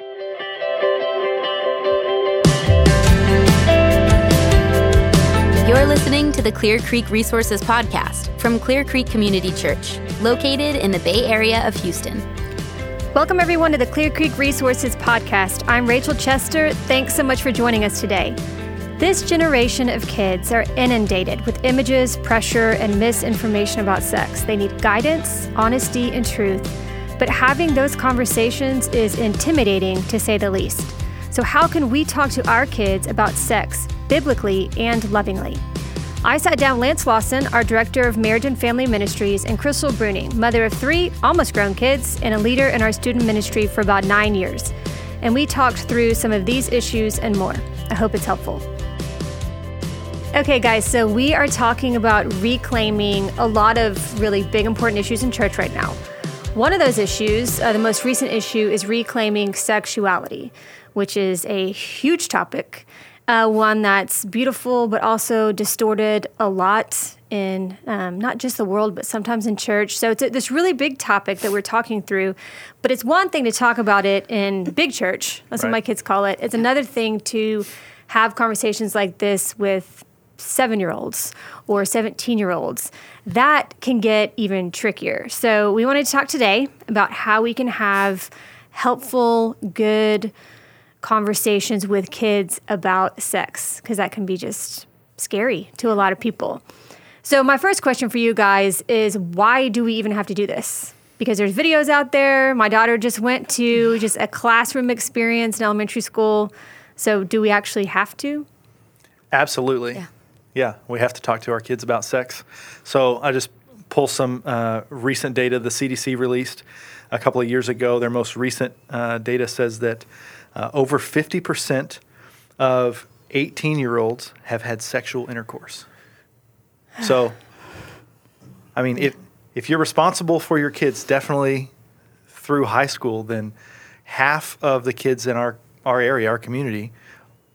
You're listening to the Clear Creek Resources Podcast from Clear Creek Community Church, located in the Bay Area of Houston. Welcome, everyone, to the Clear Creek Resources Podcast. I'm Rachel Chester. Thanks so much for joining us today. This generation of kids are inundated with images, pressure, and misinformation about sex. They need guidance, honesty, and truth. But having those conversations is intimidating to say the least. So, how can we talk to our kids about sex biblically and lovingly? I sat down Lance Lawson, our Director of Marriage and Family Ministries, and Crystal Bruning, mother of three almost grown kids and a leader in our student ministry for about nine years. And we talked through some of these issues and more. I hope it's helpful. Okay, guys, so we are talking about reclaiming a lot of really big, important issues in church right now. One of those issues, uh, the most recent issue, is reclaiming sexuality which is a huge topic, uh, one that's beautiful but also distorted a lot in um, not just the world, but sometimes in church. So it's a, this really big topic that we're talking through. But it's one thing to talk about it in big church. That's right. what my kids call it. It's another thing to have conversations like this with seven year olds or 17 year olds. That can get even trickier. So we wanted to talk today about how we can have helpful, good, conversations with kids about sex because that can be just scary to a lot of people. So, my first question for you guys is why do we even have to do this? Because there's videos out there. My daughter just went to just a classroom experience in elementary school. So, do we actually have to? Absolutely. Yeah. Yeah, we have to talk to our kids about sex. So, I just pull some uh, recent data the CDC released a couple of years ago. Their most recent uh, data says that uh, over 50% of 18 year olds have had sexual intercourse. So, I mean, if, if you're responsible for your kids definitely through high school, then half of the kids in our, our area, our community,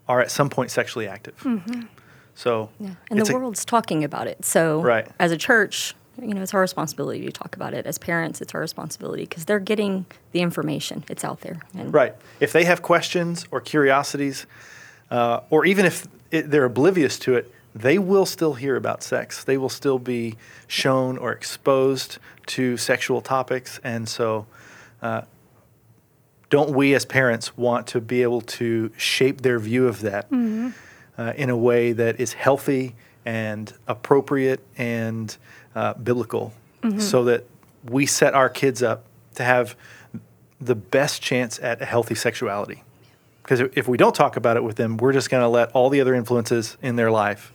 are at some point sexually active. Mm-hmm. So, yeah. and the world's a, talking about it. So, right. as a church, you know, it's our responsibility to talk about it. As parents, it's our responsibility because they're getting the information. It's out there. And right. If they have questions or curiosities, uh, or even if it, they're oblivious to it, they will still hear about sex. They will still be shown or exposed to sexual topics. And so, uh, don't we as parents want to be able to shape their view of that mm-hmm. Uh, in a way that is healthy and appropriate and uh, biblical mm-hmm. so that we set our kids up to have the best chance at a healthy sexuality. Because if we don't talk about it with them, we're just going to let all the other influences in their life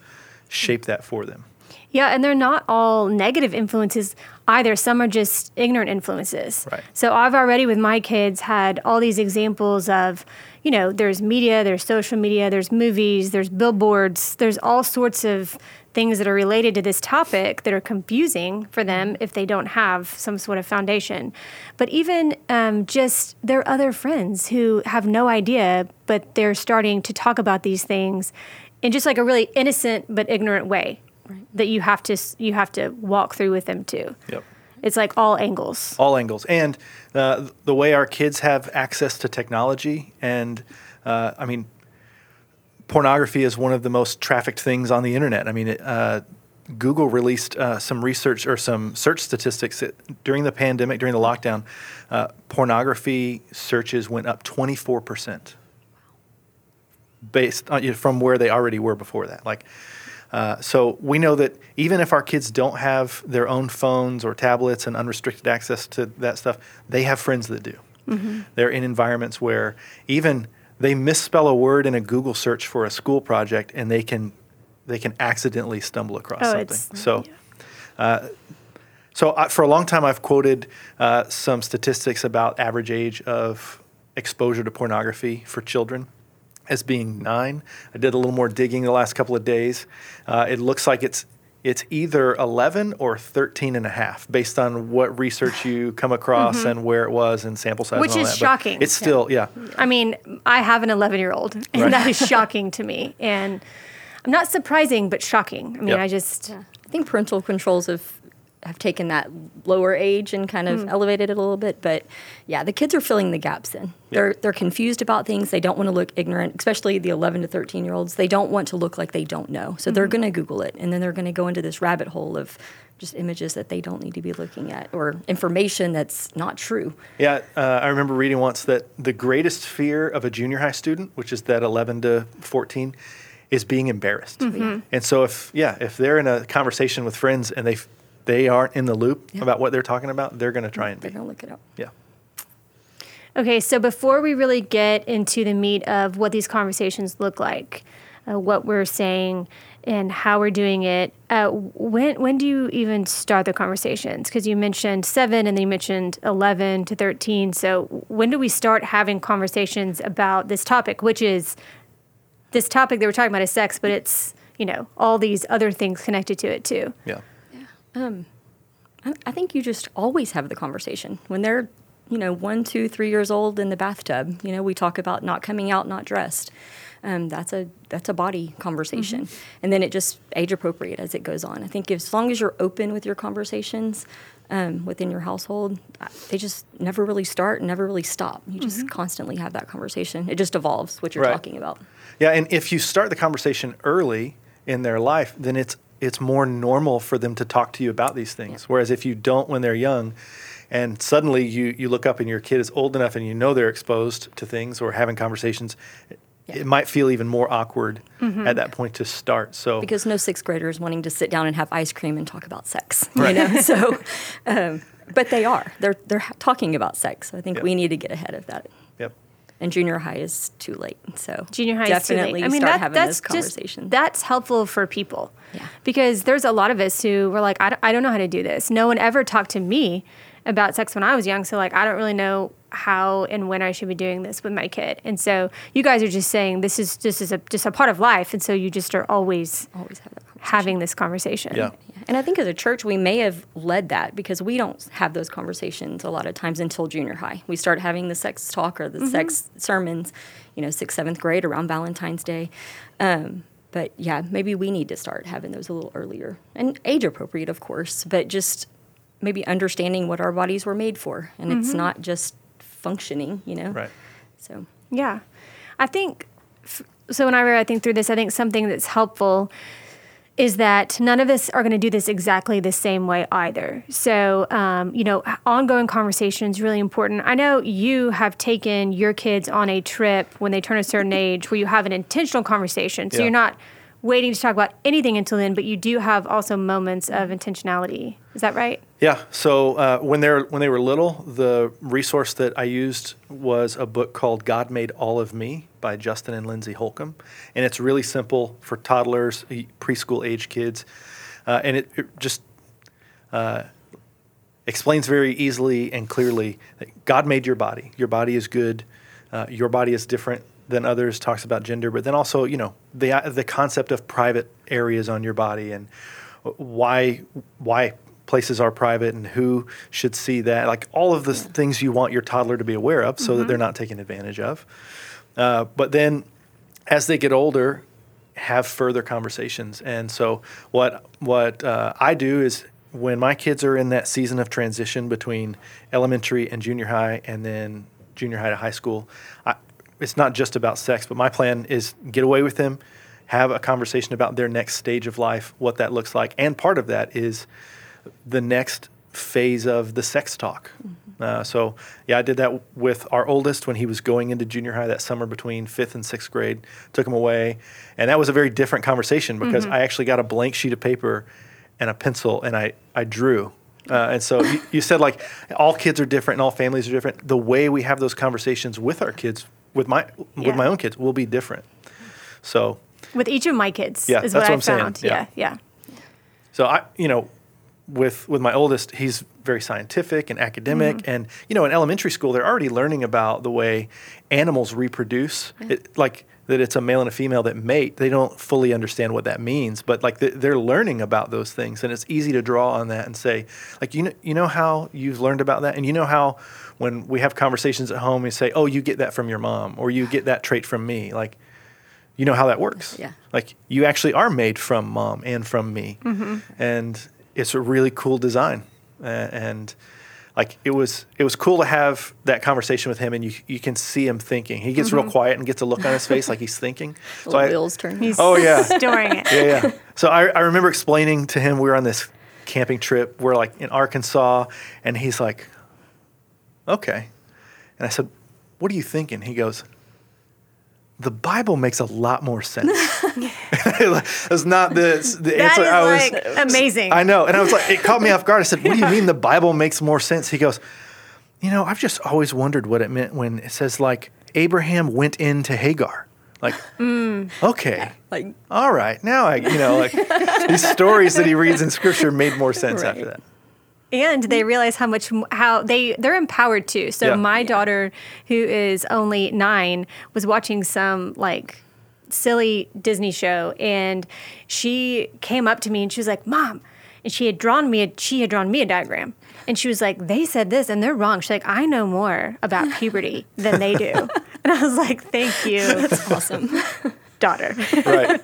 shape that for them. Yeah, and they're not all negative influences either. Some are just ignorant influences. Right. So I've already, with my kids, had all these examples of, you know, there's media, there's social media, there's movies, there's billboards, there's all sorts of things that are related to this topic that are confusing for them if they don't have some sort of foundation. But even um, just their other friends who have no idea, but they're starting to talk about these things in just like a really innocent but ignorant way right. that you have to you have to walk through with them too. Yep. It's like all angles. All angles, and uh, the way our kids have access to technology, and uh, I mean, pornography is one of the most trafficked things on the internet. I mean, it, uh, Google released uh, some research or some search statistics during the pandemic, during the lockdown. Uh, pornography searches went up 24 percent, based on, from where they already were before that. Like, uh, so we know that even if our kids don't have their own phones or tablets and unrestricted access to that stuff, they have friends that do. Mm-hmm. They're in environments where even they misspell a word in a Google search for a school project, and they can they can accidentally stumble across oh, something. So. Uh, so I, for a long time, I've quoted uh, some statistics about average age of exposure to pornography for children as being nine. I did a little more digging the last couple of days. Uh, it looks like it's it's either 11 or 13 and a half based on what research you come across mm-hmm. and where it was and sample size which is that. shocking but it's still yeah. yeah i mean i have an 11 year old and right. that is shocking to me and i'm not surprising but shocking i mean yep. i just yeah. i think parental controls have have taken that lower age and kind of mm. elevated it a little bit. But yeah, the kids are filling the gaps in. They're they're confused about things. They don't want to look ignorant, especially the 11 to 13 year olds. They don't want to look like they don't know. So mm-hmm. they're going to Google it, and then they're going to go into this rabbit hole of just images that they don't need to be looking at or information that's not true. Yeah, uh, I remember reading once that the greatest fear of a junior high student, which is that 11 to 14, is being embarrassed. Mm-hmm. And so if yeah, if they're in a conversation with friends and they they aren't in the loop yeah. about what they're talking about, they're going to try and they're going to look it up. Yeah. Okay, so before we really get into the meat of what these conversations look like, uh, what we're saying and how we're doing it. Uh, when when do you even start the conversations? Because you mentioned seven, and then you mentioned eleven to thirteen. So when do we start having conversations about this topic, which is this topic that we're talking about is sex, but it's you know all these other things connected to it too. Yeah. Um, I, I think you just always have the conversation when they're you know one, two, three years old in the bathtub. You know, we talk about not coming out, not dressed um, that's a that's a body conversation, mm-hmm. and then it just age appropriate as it goes on. I think as long as you're open with your conversations um, within your household, they just never really start, never really stop. You just mm-hmm. constantly have that conversation. It just evolves what you're right. talking about. Yeah, and if you start the conversation early in their life, then it's it's more normal for them to talk to you about these things. Yeah. Whereas if you don't when they're young, and suddenly you, you look up and your kid is old enough and you know they're exposed to things or having conversations yeah. it might feel even more awkward mm-hmm. at that point to start. So because no sixth grader is wanting to sit down and have ice cream and talk about sex, right. you know. so, um, but they are. They're they're talking about sex. So I think yep. we need to get ahead of that. Yep. And junior high is too late. So junior high definitely is too late. I mean, start that, having that's those conversations. Just, that's helpful for people. Yeah. Because there's a lot of us who were like, I don't, I don't know how to do this. No one ever talked to me about sex when I was young. So like, I don't really know how and when I should be doing this with my kid. And so you guys are just saying this is just is a just a part of life, and so you just are always always having this conversation. Yeah. And I think as a church, we may have led that because we don't have those conversations a lot of times until junior high. We start having the sex talk or the mm-hmm. sex sermons, you know, sixth, seventh grade around Valentine's Day. Um, but yeah, maybe we need to start having those a little earlier and age appropriate, of course, but just maybe understanding what our bodies were made for. And mm-hmm. it's not just functioning, you know? Right. So, yeah. I think, so whenever I think through this, I think something that's helpful is that none of us are going to do this exactly the same way either. So, um, you know, ongoing conversation is really important. I know you have taken your kids on a trip when they turn a certain age where you have an intentional conversation. So yeah. you're not waiting to talk about anything until then, but you do have also moments of intentionality. Is that right? Yeah. So uh, when they were when they were little, the resource that I used was a book called "God Made All of Me" by Justin and Lindsey Holcomb, and it's really simple for toddlers, preschool age kids, uh, and it, it just uh, explains very easily and clearly that God made your body. Your body is good. Uh, your body is different than others talks about gender, but then also you know the the concept of private areas on your body and why why places are private and who should see that like all of the yeah. things you want your toddler to be aware of so mm-hmm. that they're not taken advantage of. Uh, but then as they get older, have further conversations. And so what what uh, I do is when my kids are in that season of transition between elementary and junior high, and then junior high to high school, I, it's not just about sex, but my plan is get away with them, have a conversation about their next stage of life, what that looks like, and part of that is the next phase of the sex talk. Mm-hmm. Uh, so yeah, I did that with our oldest when he was going into junior high that summer between fifth and sixth grade. Took him away, and that was a very different conversation because mm-hmm. I actually got a blank sheet of paper and a pencil, and I I drew. Uh, and so you, you, said like all kids are different and all families are different. The way we have those conversations with our kids with my yeah. with my own kids will be different. So with each of my kids, yeah, is that's what, what I found. Saying. Yeah. yeah, yeah. So I, you know, with with my oldest, he's very scientific and academic, mm-hmm. and you know, in elementary school, they're already learning about the way animals reproduce. Yeah. It, like that it's a male and a female that mate. They don't fully understand what that means, but like they're learning about those things, and it's easy to draw on that and say, like you know, you know how you've learned about that, and you know how when we have conversations at home, we say, "Oh, you get that from your mom," or "You get that trait from me." Like, you know how that works. Yeah. Like you actually are made from mom and from me, mm-hmm. and it's a really cool design, uh, and like it was it was cool to have that conversation with him, and you you can see him thinking. He gets real quiet and gets a look on his face like he's thinking. So Little I, wheels turning. He's Oh, yeah. storing it. yeah, yeah. So I, I remember explaining to him we were on this camping trip. We're like in Arkansas, and he's like, "Okay," and I said, "What are you thinking?" He goes, "The Bible makes a lot more sense." That's not the the That answer. is I was. like amazing. I know, and I was like, it caught me off guard. I said, "What do you mean the Bible makes more sense?" He goes, "You know, I've just always wondered what it meant when it says like Abraham went into Hagar." Like, Mm. okay, Like all right, now I, you know, like these stories that he reads in scripture made more sense Right. after that. and they realize how much how they they're empowered too so Yeah. my daughter who is only nine was watching some like silly disney show and she came up to me and she was like mom and she had drawn me a, she had drawn me a diagram and she was like they said this and they're wrong she's like i know more about puberty than they do and i was like thank you that's awesome. daughter Right.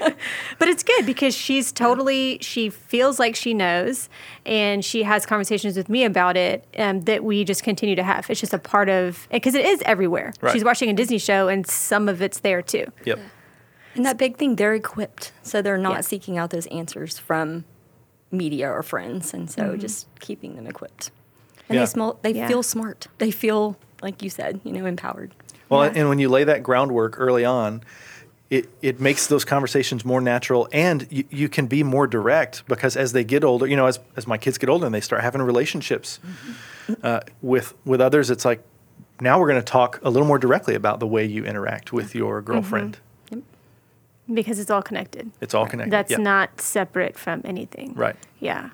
but it's good because she's totally she feels like she knows and she has conversations with me about it um, that we just continue to have it's just a part of because it is everywhere Right. she's watching a disney show and some of it's there too Yep. And that big thing, they're equipped, so they're not Yes. seeking out those answers from media or friends, and so mm-hmm. just keeping them equipped. And Yeah. they small, they Yeah. feel smart. They feel like you said, you know, empowered. Well, Yeah. and when you lay that groundwork early on, it, it makes those conversations more natural and you, you can be more direct because as they get older, you know, as, as my kids get older and they start having relationships mm-hmm. uh, with, with others, it's like, now we're going to talk a little more directly about the way you interact with your girlfriend. Mm-hmm. Because it's all connected It's all connected. that's Yeah. not separate from anything Right. yeah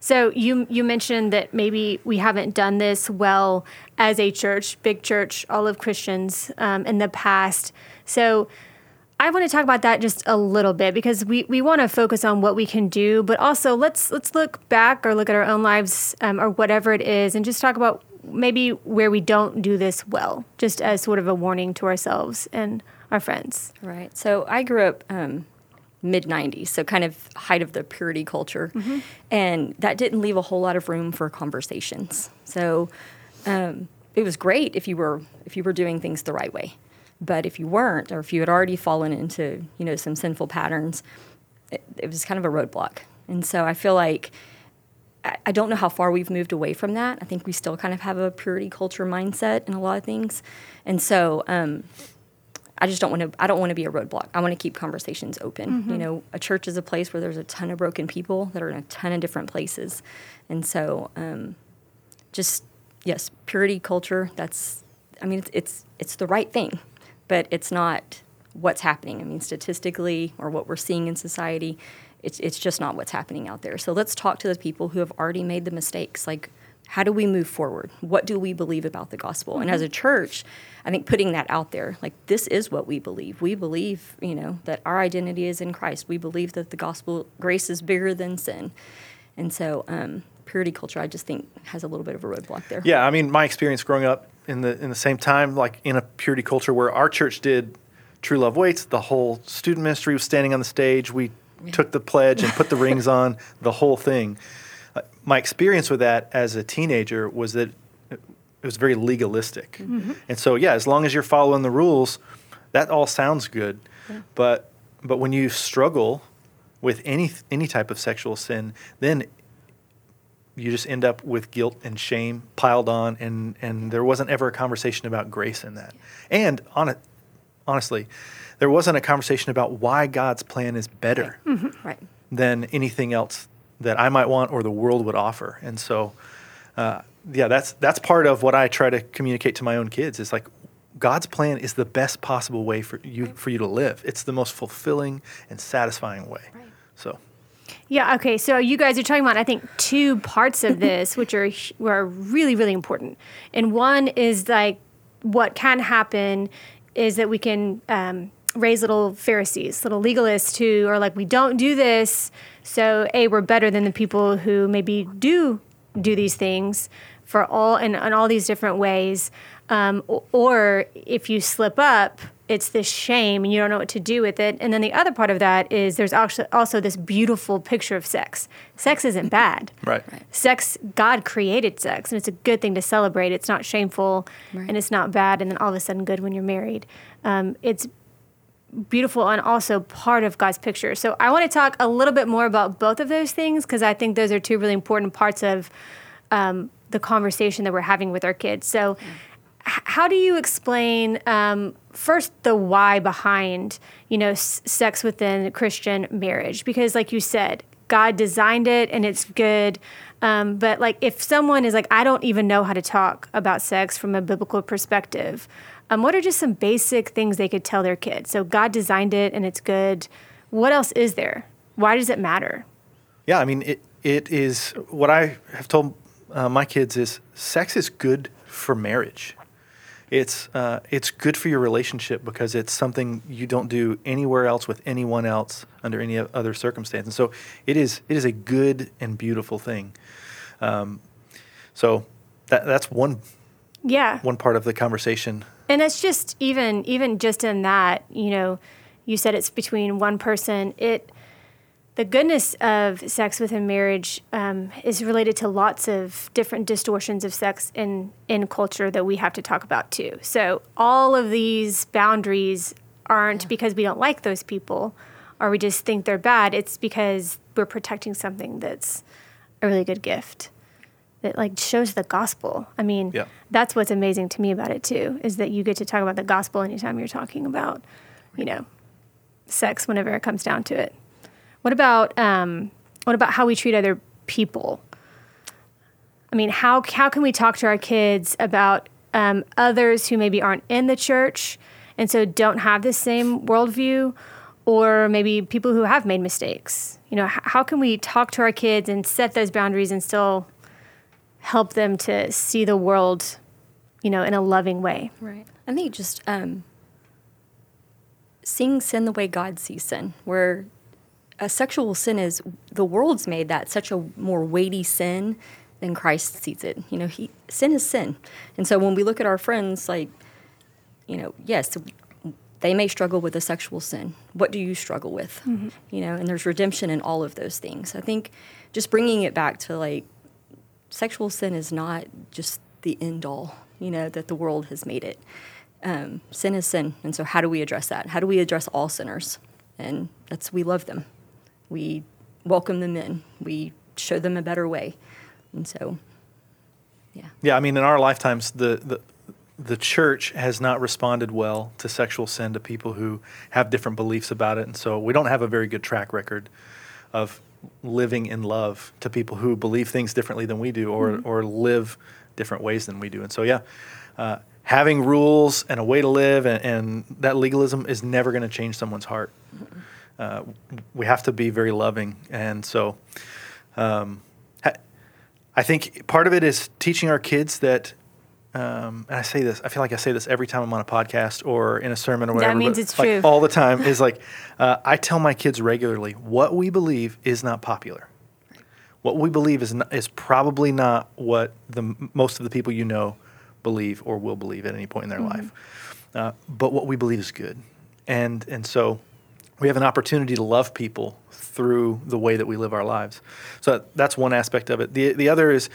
so you you mentioned that maybe we haven't done this well as a church, big church, all of Christians um, in the past. So I want to talk about that just a little bit because we, we want to focus on what we can do, but also let's let's look back or look at our own lives um, or whatever it is, and just talk about maybe where we don't do this well, just as sort of a warning to ourselves and our friends. Right. So I grew up um, mid 90s, so kind of height of the purity culture. And that didn't leave a whole lot of room for conversations. So um, it was great if you were if you were doing things the right way. But if you weren't, or if you had already fallen into you know some sinful patterns, it, it was kind of a roadblock. And so I feel like I I don't know how far we've moved away from that. I think we still kind of have a purity culture mindset in a lot of things, and so um, I just don't want to. I don't want to be a roadblock. I want to keep conversations open. You know, a church is a place where there's a ton of broken people that are in a ton of different places, and so um, just yes, purity culture. That's. I mean, it's it's it's the right thing, but it's not what's happening. I mean, statistically, or what we're seeing in society, it's it's just not what's happening out there. So let's talk to the people who have already made the mistakes. Like, how do we move forward? What do we believe about the gospel? And as a church, I think putting that out there, like this is what we believe. We believe, you know, that our identity is in Christ. We believe that the gospel grace is bigger than sin. And so, um, purity culture, I just think has a little bit of a roadblock there. Yeah, I mean, my experience growing up in the in the same time, like in a purity culture where our church did True Love Waits, the whole student ministry was standing on the stage. We took the pledge and put the rings on, the whole thing. My experience with that as a teenager was that it was very legalistic, mm-hmm. and so yeah, as long as you're following the rules, that all sounds good. But but when you struggle with any any type of sexual sin, then you just end up with guilt and shame piled on and and there wasn't ever a conversation about grace in that. And on it honestly there wasn't a conversation about why god's plan is better Right. Mm-hmm. than anything else that i might want or the world would offer and so uh, yeah that's that's part of what i try to communicate to my own kids It's like god's plan is the best possible way for you for you to live it's the most fulfilling and satisfying way so Yeah. Okay. So you guys are talking about, I think, two parts of this, which are are really, really important. And one is like what can happen is that we can um, raise little Pharisees, little legalists who are like, we don't do this, so a we're better than the people who maybe do do these things for all in, in all these different ways. Um, o- or if you slip up, it's this shame and you don't know what to do with it. And then the other part of that is there's actually also this beautiful picture of sex. Sex isn't bad. Right. Sex, God created sex, and it's a good thing to celebrate. It's not shameful Right. and it's not bad, and then all of a sudden good when you're married. Um, it's beautiful and also part of God's picture. So I want to talk a little bit more about both of those things because I think those are two really important parts of um, the conversation that we're having with our kids. So, h- how do you explain um, first the why behind you know s- sex within Christian marriage? Because, like you said, God designed it and it's good. Um, but like, if someone is like, I don't even know how to talk about sex from a biblical perspective, um, what are just some basic things they could tell their kids? So God designed it and it's good. What else is there? Why does it matter? Yeah, I mean, it, it is what I have told uh, my kids is sex is good for marriage. It's uh, it's good for your relationship because it's something you don't do anywhere else with anyone else under any other circumstance. And so it is it is a good and beautiful thing. Um, so that that's one Yeah. one part of the conversation. And it's just even even just in that, you know, you said it's between one person. It the goodness of sex within marriage um, is related to lots of different distortions of sex in in culture that we have to talk about too. So all of these boundaries aren't because we don't like those people or we just think they're bad. It's because we're protecting something that's a really good gift that like shows the gospel. I mean, Yeah. that's what's amazing to me about it too, is that you get to talk about the gospel anytime you're talking about, you know, sex whenever it comes down to it. What about um, what about how we treat other people? I mean, how how can we talk to our kids about um, others who maybe aren't in the church and so don't have the same worldview, or maybe people who have made mistakes? You know, how can we talk to our kids and set those boundaries and still help them to see the world, you know, in a loving way? Right. I think just um, seeing sin the way God sees sin, where a sexual sin is the world's made that such a more weighty sin than Christ sees it. You know, he sin is sin, and so when we look at our friends, like, you know, yes, they may struggle with a sexual sin. What do you struggle with? You know, and there's redemption in all of those things. I think just bringing it back to like sexual sin is not just the end all, you know, that the world has made it. Um, sin is sin. And so, how do we address that? How do we address all sinners? And that's we love them. We welcome them in. We show them a better way. And so, yeah. Yeah, I mean, in our lifetimes, the, the the church has not responded well to sexual sin to people who have different beliefs about it, and so we don't have a very good track record of living in love to people who believe things differently than we do, or or live different ways than we do. And so, yeah, uh, having rules and a way to live, and, and that legalism is never going to change someone's heart. Uh, we have to be very loving, and so. Um, I think part of it is teaching our kids that, um, and I say this, I feel like I say this every time I'm on a podcast or in a sermon or whatever. means it's like, true. All the time is like, uh, I tell my kids regularly, what we believe is not popular. What we believe is not, is probably not what the most of the people you know believe or will believe at any point in their Mm-hmm. life. Uh, but what we believe is good, and and so we have an opportunity to love people through the way that we live our lives. So that's one aspect of it. The the other is,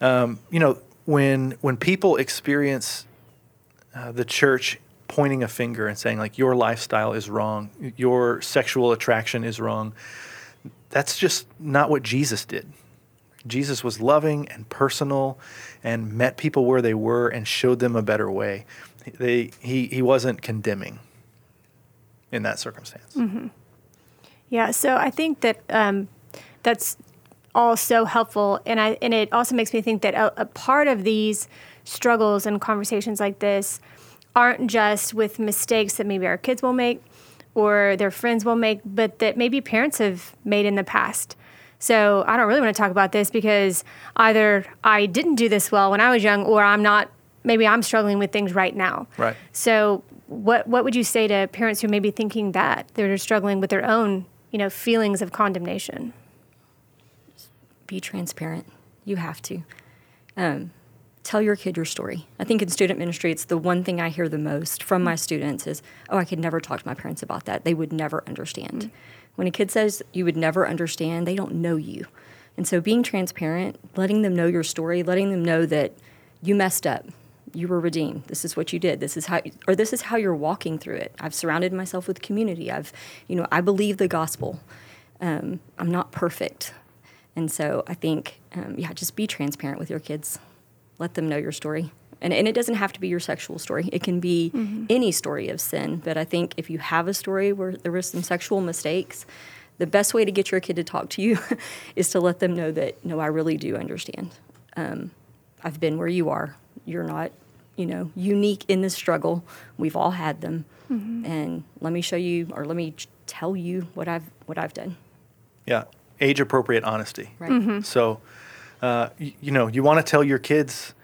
um, you know, when when people experience uh, the church pointing a finger and saying like your lifestyle is wrong, your sexual attraction is wrong. That's just not what Jesus did. Jesus was loving and personal and met people where they were and showed them a better way. They, he, he wasn't condemning in that circumstance. Yeah, so I think that um, that's all so helpful, and I and it also makes me think that a, a part of these struggles and conversations like this aren't just with mistakes that maybe our kids will make or their friends will make, but that maybe parents have made in the past. So I don't really want to talk about this because either I didn't do this well when I was young, or I'm not. Maybe I'm struggling with things right now. Right. So, what what would you say to parents who may be thinking that they're struggling with their own, you know, feelings of condemnation? Be transparent. You have to. Um, tell your kid your story. I think in student ministry, it's the one thing I hear the most from my students is, oh, I could never talk to my parents about that. They would never understand. Mm-hmm. When a kid says you would never understand, they don't know you. And so being transparent, letting them know your story, letting them know that you messed up, you were redeemed. This is what you did. This is how, or this is how you're walking through it. I've surrounded myself with community. I've, you know, I believe the gospel. Um, I'm not perfect, and so I think, um, yeah, just be transparent with your kids. Let them know your story, and and it doesn't have to be your sexual story. It can be mm-hmm. any story of sin. But I think if you have a story where there was some sexual mistakes, the best way to get your kid to talk to you is to let them know that no, I really do understand. Um, I've been where you are. You're not you know, unique in this struggle. We've all had them, mm-hmm. and let me show you, or let me tell you what I've what I've done. Yeah, age appropriate honesty. Right. Mm-hmm. So, uh, you, you know, you want to tell your kids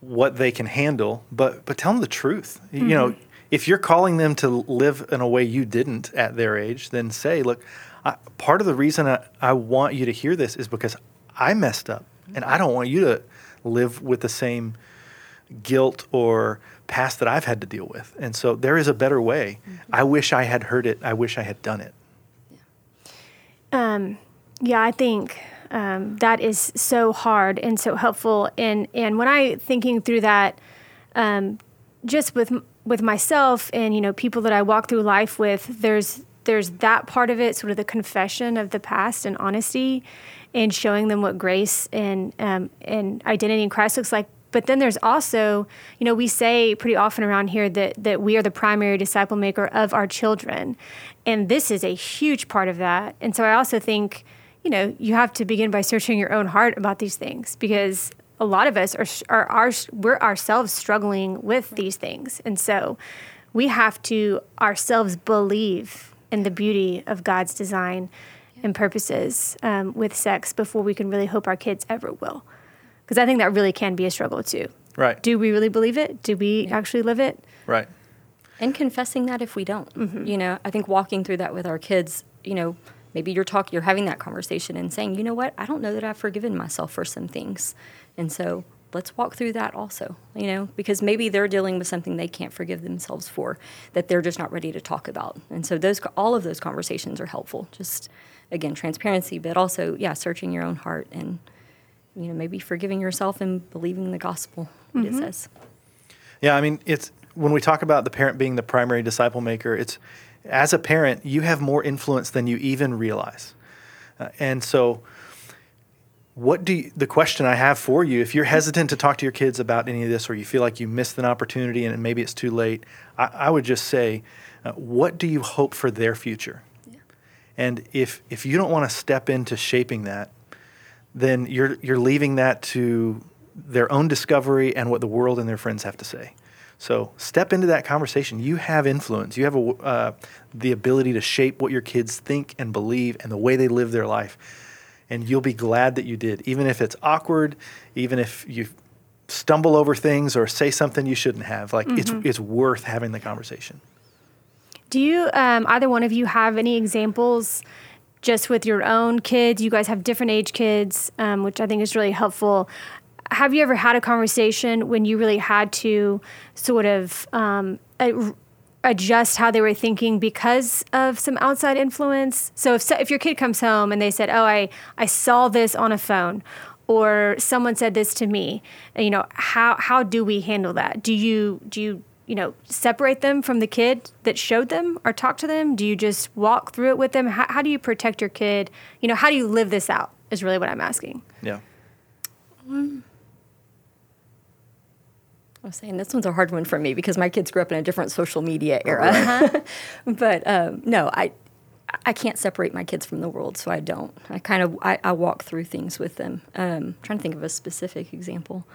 what they can handle, but but tell them the truth. Mm-hmm. You know, mm-hmm. if you're calling them to live in a way you didn't at their age, then say, look, I, part of the reason I, I want you to hear this is because I messed up, and I don't want you to live with the same guilt or past that I've had to deal with. And so there is a better way. Mm-hmm. I wish I had heard it. I wish I had done it. Yeah, um, yeah I think um, that is so hard and so helpful. And, and when I thinking through that, um, just with with myself and you know people that I walk through life with, there's there's that part of it, sort of the confession of the past and honesty, and showing them what grace and um, and identity in Christ looks like. But then there's also, you know, we say pretty often around here that that we are the primary disciple maker of our children. And this is a huge part of that. And so I also think, you know, you have to begin by searching your own heart about these things because a lot of us are, are, are we're ourselves struggling with these things. And so we have to ourselves believe in the beauty of God's design and purposes um, with sex before we can really hope our kids ever will because I think that really can be a struggle too. Right. Do we really believe it? Do we yeah. actually live it? Right. And confessing that if we don't, mm-hmm. you know, I think walking through that with our kids, you know, maybe you're talking, you're having that conversation and saying, you know what, I don't know that I've forgiven myself for some things, and so let's walk through that also, you know, because maybe they're dealing with something they can't forgive themselves for that they're just not ready to talk about. And so those all of those conversations are helpful. Just again, transparency, but also yeah, searching your own heart and you know, maybe forgiving yourself and believing the gospel, what mm-hmm. it says. Yeah, I mean, it's when we talk about the parent being the primary disciple maker, it's as a parent, you have more influence than you even realize. Uh, and so, what do you, the question I have for you, if you're hesitant to talk to your kids about any of this, or you feel like you missed an opportunity and maybe it's too late, I, I would just say, uh, what do you hope for their future? Yeah. And if if you don't want to step into shaping that, then you're you're leaving that to their own discovery and what the world and their friends have to say. So step into that conversation. You have influence. You have a, uh, the ability to shape what your kids think and believe and the way they live their life. And you'll be glad that you did, even if it's awkward, even if you stumble over things or say something you shouldn't have. Like mm-hmm. it's it's worth having the conversation. Do you um, either one of you have any examples? just with your own kids. You guys have different age kids, um, which I think is really helpful. Have you ever had a conversation when you really had to sort of um, adjust how they were thinking because of some outside influence? So if, if your kid comes home and they said, "Oh, I I saw this on a phone," or someone said this to me, you know, how how do we handle that? Do you do you you know, separate them from the kid that showed them or talk to them? Do you just walk through it with them? How, how do you protect your kid? You know, how do you live this out is really what I'm asking. Yeah. Um, I was saying this one's a hard one for me because my kids grew up in a different social media era. Uh-huh. but um, no, I I can't separate my kids from the world, so I don't. I kind of I, I walk through things with them. Um, trying to think of a specific example.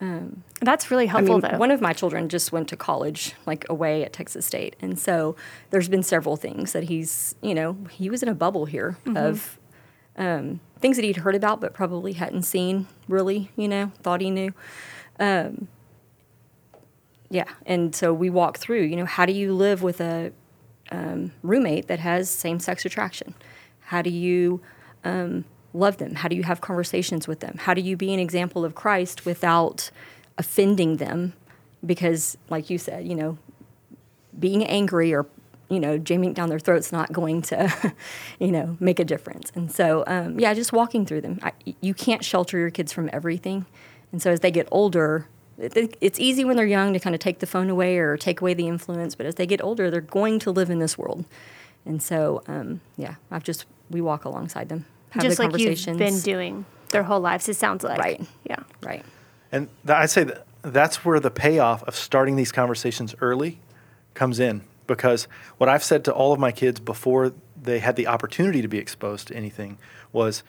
Um, That's really helpful, I mean, though. One of my children just went to college, like away at Texas State, and so there's been several things that he's, you know, he was in a bubble here mm-hmm. of um, things that he'd heard about but probably hadn't seen really, you know, thought he knew. Um, yeah, and so we walk through, you know, how do you live with a um, roommate that has same sex attraction? How do you um, love them? How do you have conversations with them? How do you be an example of Christ without offending them? Because, like you said, you know, being angry or you know jamming down their throats not going to you know make a difference and so um, yeah just walking through them I, you can't shelter your kids from everything and so as they get older it's easy when they're young to kind of take the phone away or take away the influence but as they get older they're going to live in this world and so um, yeah i've just we walk alongside them have Just the like you've been doing their whole lives, it sounds like. Right. Yeah. right And th- I'd say that that's where the payoff of starting these conversations early comes in. Because what I've said to all of my kids before they had the opportunity to be exposed to anything was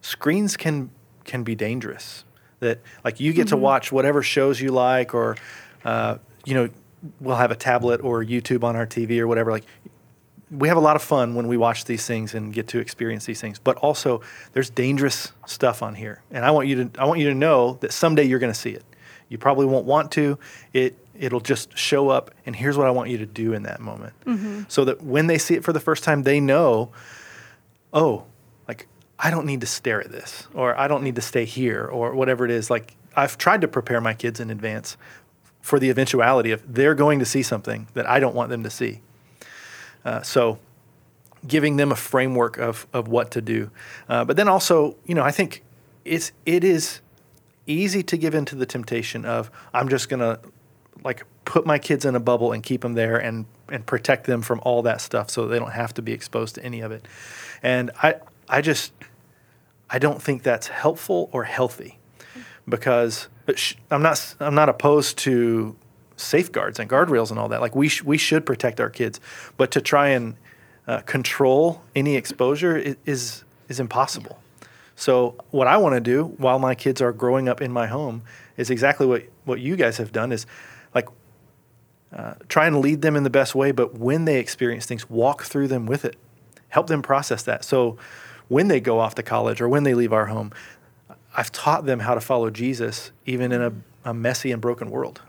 screens can can be dangerous. That like you get to watch whatever shows you like, or uh, you know, we'll have a tablet or YouTube on our TV or whatever. Like we have a lot of fun when we watch these things and get to experience these things. But also, there's dangerous stuff on here, and I want you to I want you to know that someday you're going to see it. You probably won't want to. It it'll just show up, and here's what I want you to do in that moment, so that when they see it for the first time, they know, oh, I don't need to stare at this, or I don't need to stay here, or whatever it is. Like I've tried to prepare my kids in advance for the eventuality of they're going to see something that I don't want them to see. Uh, so giving them a framework of, of what to do. Uh, but then also, you know, I think it's it is easy to give into the temptation of I'm just gonna like put my kids in a bubble and keep them there and and protect them from all that stuff so they don't have to be exposed to any of it. And I I just I don't think that's helpful or healthy because sh- I'm not I'm not opposed to safeguards and guardrails and all that. Like we sh- we should protect our kids, but to try and uh, control any exposure i- is is impossible. So what I want to do while my kids are growing up in my home is exactly what what you guys have done is like uh, try and lead them in the best way, but when they experience things, walk through them with it, help them process that. So when they go off to college or when they leave our home, I've taught them how to follow Jesus even in a, a messy and broken world.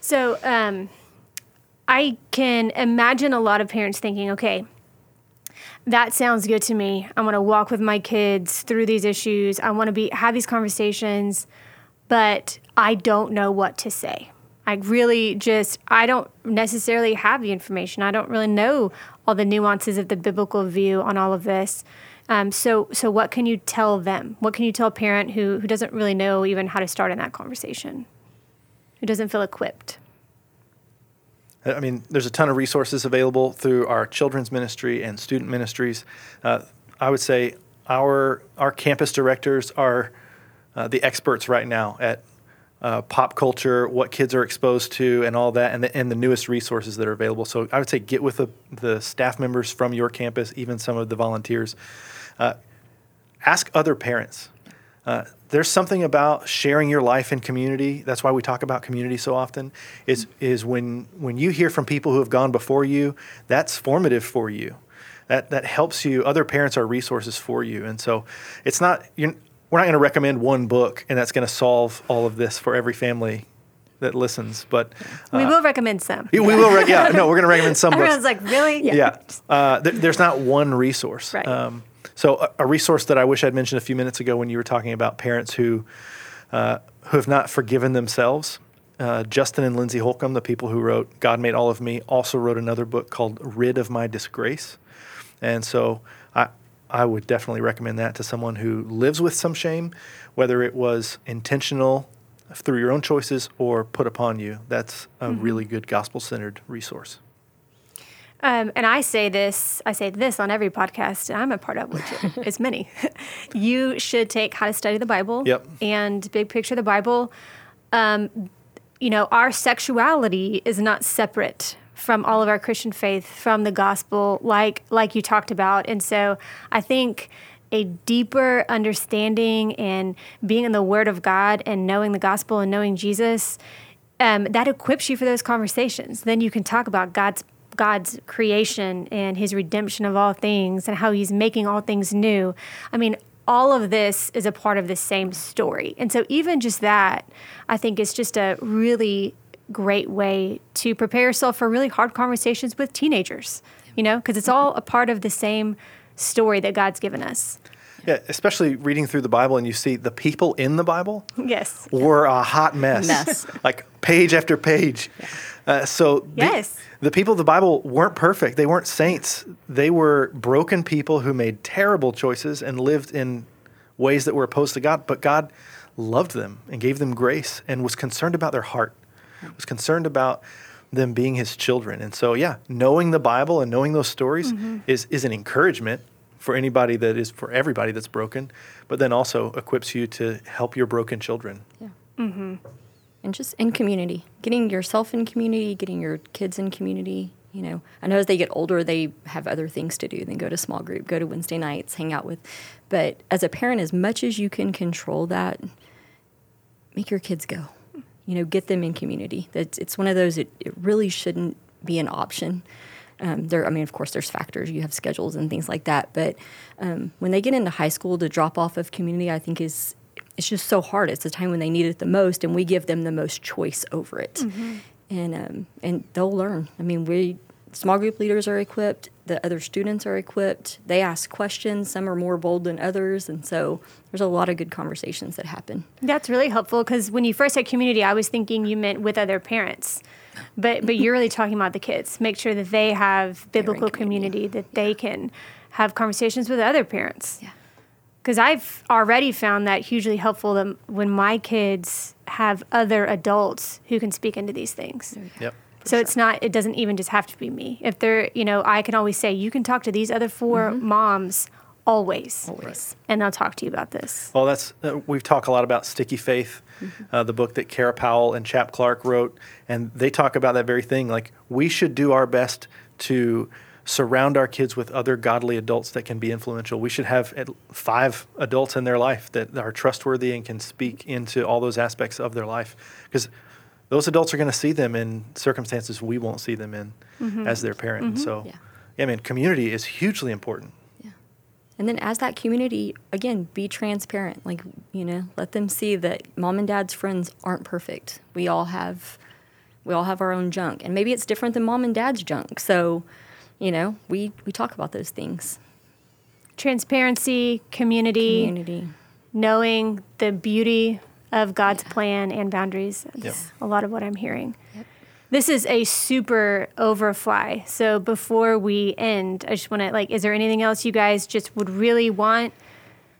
So um, I can imagine a lot of parents thinking, okay, that sounds good to me. I want to walk with my kids through these issues. I want to be have these conversations, but I don't know what to say. I really just I don't necessarily have the information. I don't really know all the nuances of the biblical view on all of this. Um, so so what can you tell them? What can you tell a parent who who doesn't really know even how to start in that conversation? Who doesn't feel equipped? I mean, there's a ton of resources available through our children's ministry and student ministries. Uh, I would say our our campus directors are uh, the experts right now at uh, pop culture, what kids are exposed to, and all that, and the, and the newest resources that are available. So I would say get with the, the staff members from your campus, even some of the volunteers. Uh, ask other parents. Uh, there's something about sharing your life in community. That's why we talk about community so often. Is is when when you hear from people who have gone before you, that's formative for you. That that helps you. Other parents are resources for you, and so it's not. You're, we're not going to recommend one book, and that's going to solve all of this for every family that listens. But uh, we will recommend some. we will. Re- yeah, no, we're going to recommend some books Everyone's like, really? yeah. Uh, th- there's not one resource. Right. Um, so a, a resource that I wish I'd mentioned a few minutes ago when you were talking about parents who uh, who have not forgiven themselves. Uh, Justin and Lindsey Holcomb, the people who wrote "God Made All of Me," also wrote another book called "Rid of My Disgrace," and so I I would definitely recommend that to someone who lives with some shame, whether it was intentional through your own choices or put upon you. That's a really good gospel centered resource. Um, and I say this, I say this on every podcast I'm a part of, which is many. you should take How to Study the Bible Yep. and Big Picture of the Bible. Um, you know, our sexuality is not separate from all of our Christian faith, from the gospel, like like you talked about. And so I think a deeper understanding and being in the Word of God and knowing the gospel and knowing Jesus, um, that equips you for those conversations. Then you can talk about God's God's creation and His redemption of all things and how He's making all things new. I mean, all of this is a part of the same story. And so, even just that, I think is just a really great way to prepare yourself for really hard conversations with teenagers, you know, because it's all a part of the same story that God's given us. Yeah, especially reading through the Bible and you see the people in the Bible Yes. were a hot mess. Mess. like page after page. Uh, so the, Yes. the people of the Bible weren't perfect. They weren't saints. They were broken people who made terrible choices and lived in ways that were opposed to God. But God loved them and gave them grace and was concerned about their heart, was concerned about them being his children. And so, yeah, knowing the Bible and knowing those stories is, is an encouragement for anybody that is for everybody that's broken, but then also equips you to help your broken children. Yeah. Mm-hmm. And just in community, getting yourself in community, getting your kids in community. You know, I know as they get older, they have other things to do than go to small group, go to Wednesday nights, hang out with. But as a parent, as much as you can control that, make your kids go. You know, get them in community. That's it's one of those. It, it really shouldn't be an option. Um, there, I mean, of course, there's factors. You have schedules and things like that. But um, when they get into high school, the drop off of community, I think is it's just so hard. It's the time when they need it the most, and we give them the most choice over it. And um, and they'll learn. I mean, we small group leaders are equipped. The other students are equipped. They ask questions. Some are more bold than others, and so there's a lot of good conversations that happen. That's really helpful because when you first said community, I was thinking you meant with other parents. But but you're really talking about the kids. Make sure that they have biblical community, community. that they can have conversations with other parents. Yeah. Because I've already found that hugely helpful that when my kids have other adults who can speak into these things. Yep. So it's not, it doesn't even just have to be me. If they're, you know, I can always say, you can talk to these other 4 moms always. Always. And they'll talk to you about this. Well, that's uh, we've talked a lot about Sticky Faith, uh, the book that Kara Powell and Chap Clark wrote, and they talk about that very thing. Like we should do our best to surround our kids with other godly adults that can be influential. We should have at five adults in their life that are trustworthy and can speak into all those aspects of their life, because those adults are going to see them in circumstances we won't see them in mm-hmm. as their parent. And So, mm-hmm. Yeah. yeah, man, community is hugely important. Yeah. And then as that community, again, be transparent. Like, you know, let them see that mom and dad's friends aren't perfect. We all have we all have our own junk. And maybe it's different than mom and dad's junk. So, you know, we, we talk about those things. Transparency, community, Community. knowing the beauty of God's plan and boundaries. That's a lot of what I'm hearing. This is a super overfly. So before we end, I just want to like, is there anything else you guys just would really want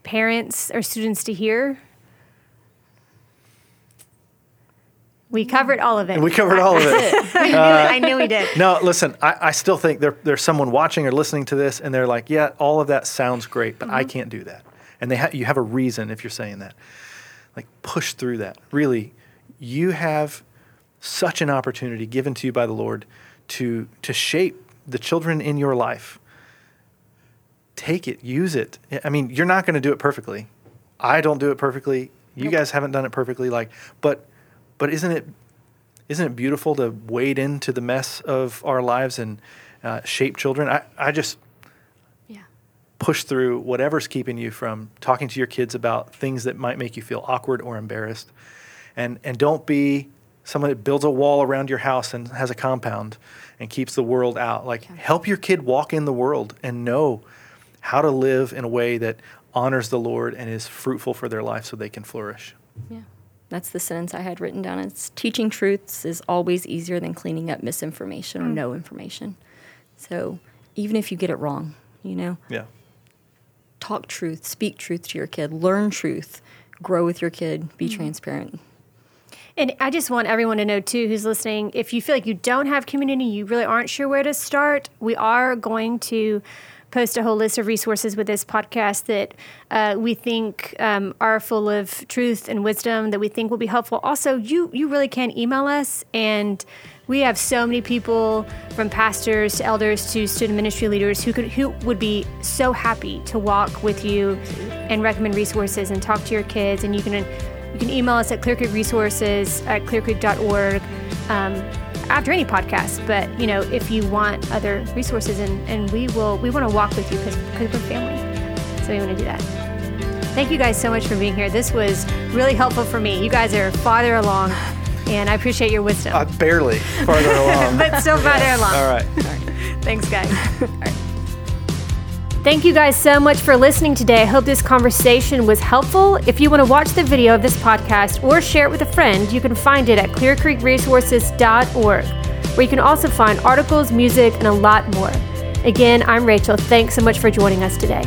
parents or students to hear? We covered all of it. We covered all of it. I, knew it. I knew we did. No, listen, I, I still think there, there's someone watching or listening to this, and they're like, yeah, all of that sounds great, but I mm-hmm. can't do that. And they ha- you have a reason if you're saying that. Like, push through that. Really, you have such an opportunity given to you by the Lord to, to shape the children in your life. Take it, use it. I mean, you're not going to do it perfectly. I don't do it perfectly. You guys haven't done it perfectly. Like, but, but isn't it isn't it beautiful to wade into the mess of our lives and uh, shape children? I, I just. Push through whatever's keeping you from talking to your kids about things that might make you feel awkward or embarrassed. And, and don't be someone that builds a wall around your house and has a compound and keeps the world out. Like, help your kid walk in the world and know how to live in a way that honors the Lord and is fruitful for their life so they can flourish. Yeah. That's the sentence I had written down. It's teaching truths is always easier than cleaning up misinformation or mm. no information. So even if you get it wrong, you know, Yeah. Talk truth, speak truth to your kid, learn truth, grow with your kid, be mm-hmm. transparent. And I just want everyone to know too, who's listening, if you feel like you don't have community, you really aren't sure where to start, we are going to post a whole list of resources with this podcast that uh, we think um, are full of truth and wisdom that we think will be helpful. Also, you you really can email us, and we have so many people from pastors to elders to student ministry leaders who could who would be so happy to walk with you and recommend resources and talk to your kids. And you can you can email us at clearcreekresources at clearcreek.org um, after any podcast. But you know, if you want other resources, and, and we will, we want to walk with you because we're family. So we want to do that. Thank you guys so much for being here. This was really helpful for me. You guys are farther along, and I appreciate your wisdom. Uh, barely farther along. but still farther along. All right. Thanks, guys. Thank you guys so much for listening today. I hope this conversation was helpful. If you want to watch the video of this podcast or share it with a friend, you can find it at clearcreekresources.org, where you can also find articles, music, and a lot more. Again, I'm Rachel. Thanks so much for joining us today.